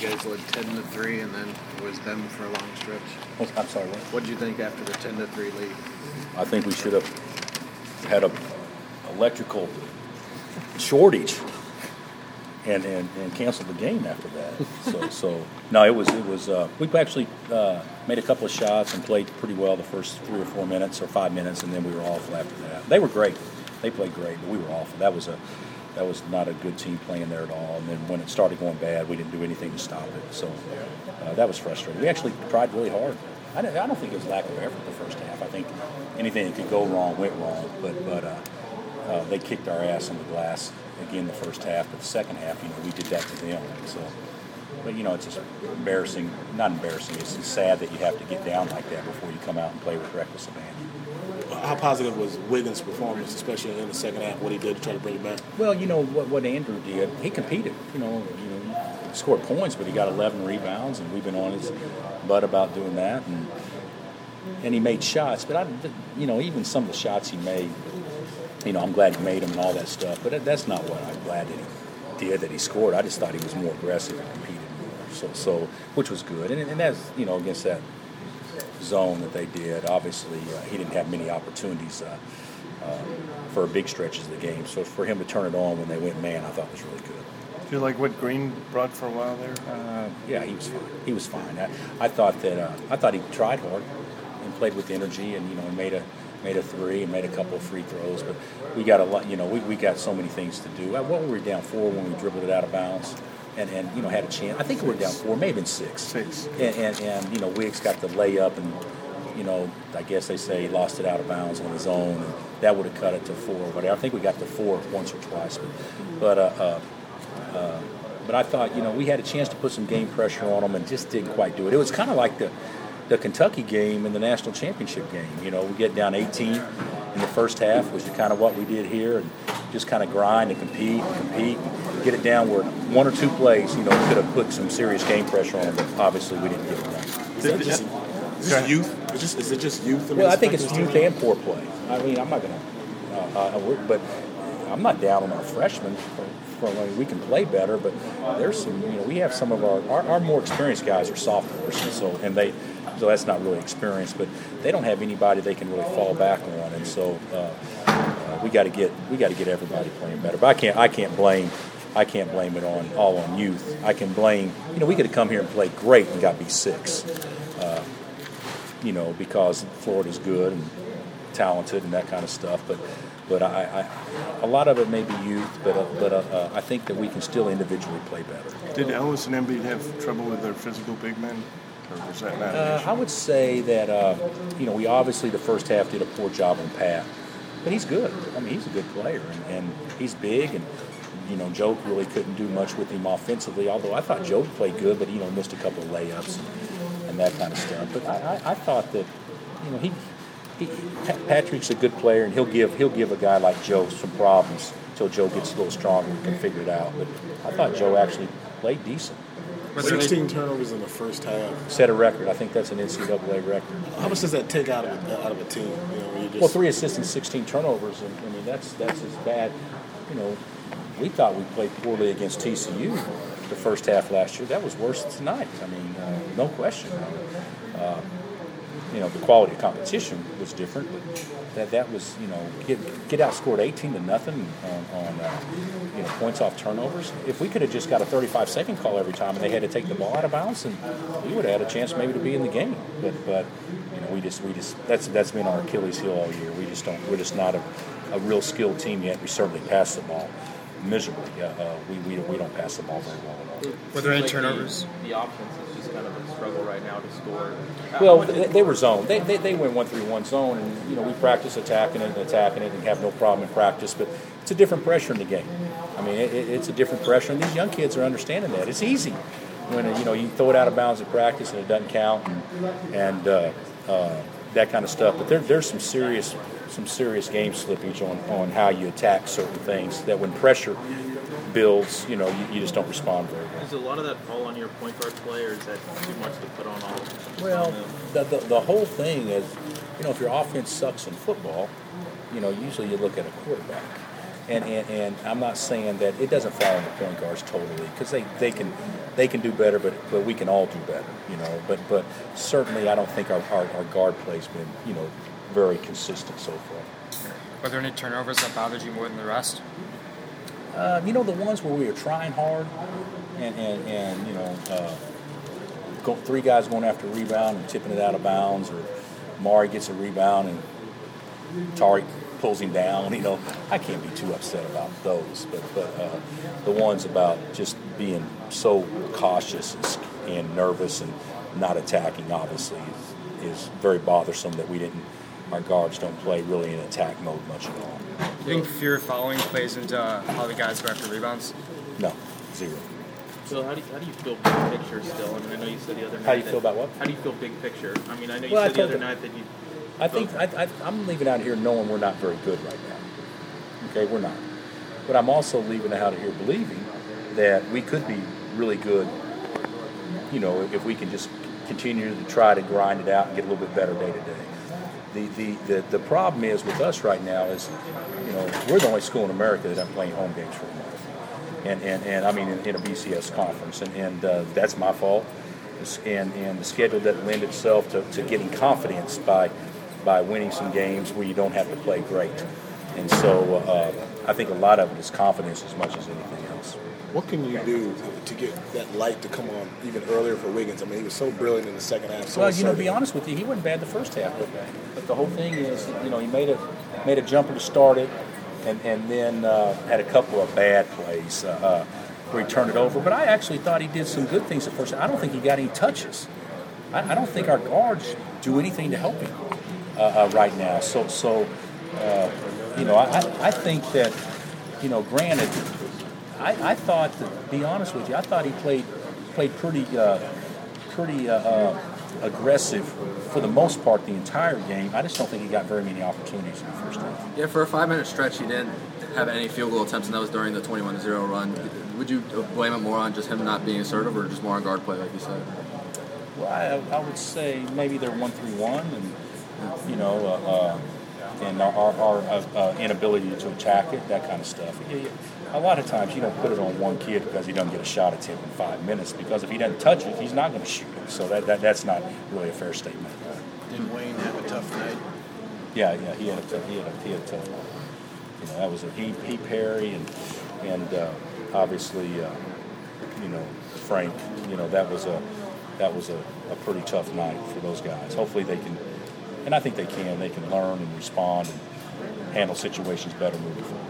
You guys led ten to three, and then it was them for a long stretch. Oh, I'm sorry. What? What did you think after the ten to three lead? I think we should have had a electrical shortage and, and, and canceled the game after that. So, so no, it was it was uh, we actually uh, made a couple of shots and played pretty well the first three or four minutes or five minutes, and then we were awful after that. They were great, they played great, but we were awful. That was a that was not a good team playing there at all. And then when it started going bad, we didn't do anything to stop it. So uh, that was frustrating. We actually tried really hard. I don't, I don't think it was lack of effort the first half. I think anything that could go wrong went wrong, but but uh, uh, they kicked our ass on the glass again the first half. But the second half, you know, we did that to them. So, but you know, it's just embarrassing. Not embarrassing. It's sad that you have to get down like that before you come out and play with reckless abandon. How positive was Wiggins' performance, especially in the second half, what he did to try to bring it back? Well, you know what, what Andrew did. He competed. You know, you know, scored points, but he got 11 rebounds, and we've been on his butt about doing that. And and he made shots, but I, you know, even some of the shots he made, you know, I'm glad he made them and all that stuff. But that's not what I'm glad that he did that he scored. I just thought he was more aggressive and competed more. So, so which was good. And, and that's you know against that zone that they did. Obviously, uh, he didn't have many opportunities uh, uh, for big stretches of the game. So for him to turn it on when they went man, I thought was really good. Do you like what Greene brought for a while there? Uh, yeah, he was fine. He was fine. I, I thought that uh, I thought he tried hard and played with energy, and you know, made a made a three and made a couple of free throws. But we got a lot. You know, we, we got so many things to do. What were we down four when we dribbled it out of bounds? And, and you know had a chance. I think we were down four, maybe six. Six. And, and, and you know Wiggs got the layup, and you know I guess they say he lost it out of bounds on his own, and that would have cut it to four But. I think we got to four once or twice, but but uh, uh, uh, but I thought you know we had a chance to put some game pressure on them and just didn't quite do it. It was kind of like the the Kentucky game in the national championship game. You know, we get down 18 in the first half, which is kind of what we did here, and just kind of grind and compete and compete, and get it down where one or two plays, you know, could have put some serious game pressure on them. But obviously, we didn't get it done. Is, that just, is this youth? Is, is it just youth? Well, I think it's youth and poor play. I mean, I'm not going to, uh, uh, but I'm not down on our freshmen. For, for, we can play better, but there's some, you know, we have some of our, our, our more experienced guys are sophomores, and so, and they, so that's not really experience, but they don't have anybody they can really fall back on, and so uh, uh, we got to get we got to get everybody playing better. But I can't I can't blame I can't blame it on all on youth. I can blame you know we could have come here and played great and got B six, uh, you know because Florida's good and talented and that kind of stuff, but. But I, I, a lot of it may be youth, but uh, but uh, I think that we can still individually play better. Did Ellis and Embiid have trouble with their physical big men? Uh, I would say that uh, you know we obviously the first half did a poor job on Pat, but he's good. I mean he's a good player and, and he's big and you know Joe really couldn't do much with him offensively. Although I thought Joe played good, but you know missed a couple of layups and, and that kind of stuff. But I, I, I thought that you know he, he Patrick's a good player and he'll give he'll give a guy like Joe some problems until Joe gets a little stronger and can figure it out. But I thought Joe actually played decent. 16 turnovers in the first half. Set a record. I think that's an NCAA record. How much does that take out of a, out of a team? You know, just... Well, three assists and 16 turnovers. And, I mean, that's that's as bad. You know, we thought we played poorly against TCU the first half last year. That was worse tonight. I mean, uh, no question. Uh, you know, the quality of competition was different, but that that was you know get get outscored 18 to nothing on, on uh, you know points off turnovers. If we could have just got a 35 second call every time and they had to take the ball out of bounds, and we would have had a chance maybe to be in the game. But but you know we just we just that's that's been our Achilles heel all year. We just don't we're just not a, a real skilled team yet. We certainly pass the ball miserably. Uh, we, we we don't pass the ball very well at all. Were there any turnovers? The, the offense is just kind of a struggle right now to score. Well, they, they were zoned. They, they, they went one three one zone, and you know we practice attacking it and attacking it and have no problem in practice. But it's a different pressure in the game. I mean, it, it's a different pressure, and these young kids are understanding that. It's easy when you know you throw it out of bounds at practice and it doesn't count, and, and uh, uh, that kind of stuff. But there, there's some serious some serious game slippage on, on how you attack certain things that when pressure builds, you know, you, you just don't respond very well. Does a lot of that fall on your point guard play, or is that too much to put on all? Well, the, the, the whole thing is, you know, if your offense sucks in football, you know, usually you look at a quarterback. And, and, and I'm not saying that it doesn't fall on the point guards totally because they, they can they can do better, but but we can all do better, you know. But but certainly I don't think our, our, our guard play's been you know very consistent so far. Were there any turnovers that bothered you more than the rest? Uh, you know, the ones where we were trying hard and, and, and you know, uh, go, three guys going after a rebound and tipping it out of bounds, or Mari gets a rebound and Tari pulls him down. You know, I can't be too upset about those. But, but uh, the ones about just being so cautious and, and nervous and not attacking, obviously, is, is very bothersome that we didn't, our guards don't play really in attack mode much at all. Do you think fear of following plays into uh, how the guys go after rebounds? No, zero. So how do you, how do you feel big picture still? I mean, I know you said the other night. How do you that- feel about what? How do you feel big picture? I mean, I know you Well, said the other you- night that you. I think I, I, I'm leaving out here knowing we're not very good right now. Okay, we're not. But I'm also leaving out of here believing that we could be really good. You know, if we can just continue to try to grind it out and get a little bit better day to day. The, the, the, the problem is with us right now is, you know, we're the only school in America that doesn't play home games for a month. And, and, and I mean, in, in a BCS conference. And, and uh, that's my fault. And, and the schedule doesn't lend itself to, to getting confidence by, by winning some games where you don't have to play great. And so uh, I think a lot of it is confidence as much as anything else. What can you do to get that light to come on even earlier for Wiggins? I mean, he was so brilliant in the second half. So Well, you know, to be honest with you, he wasn't bad the first half. But, but the whole thing is, you know, he made a made a jumper to start it, and and then uh, had a couple of bad plays uh, uh, where he turned it over. But I actually thought he did some good things at first. I don't think he got any touches. I, I don't think our guards do anything to help him uh, uh, right now. So so, uh, you know, I, I- think that, you know, granted. I, I thought, to be honest with you, I thought he played played pretty uh, pretty uh, uh, aggressive for the most part the entire game. I just don't think he got very many opportunities in the first half. Yeah, for a five minute stretch, he didn't have any field goal attempts, and that was during the 21 0 run. Would you blame it more on just him not being assertive or just more on guard play, like you said? Well, I, I would say maybe they're one three one, and you know, uh, uh, and our, our uh, uh, inability to attack it, that kind of stuff. A lot of times you don't put it on one kid because he doesn't get a shot at him in five minutes. Because if he doesn't touch it, he's not going to shoot it. So that, that that's not really a fair statement. Did Wayne have a tough night? Yeah, yeah, he had a tough, he had a, he had a tough one. You know, that was a he, he Perry and and uh, obviously, uh, you know, Frank. You know, that was a that was a, a pretty tough night for those guys. Hopefully, they can, and I think they can. They can learn and respond and handle situations better moving forward.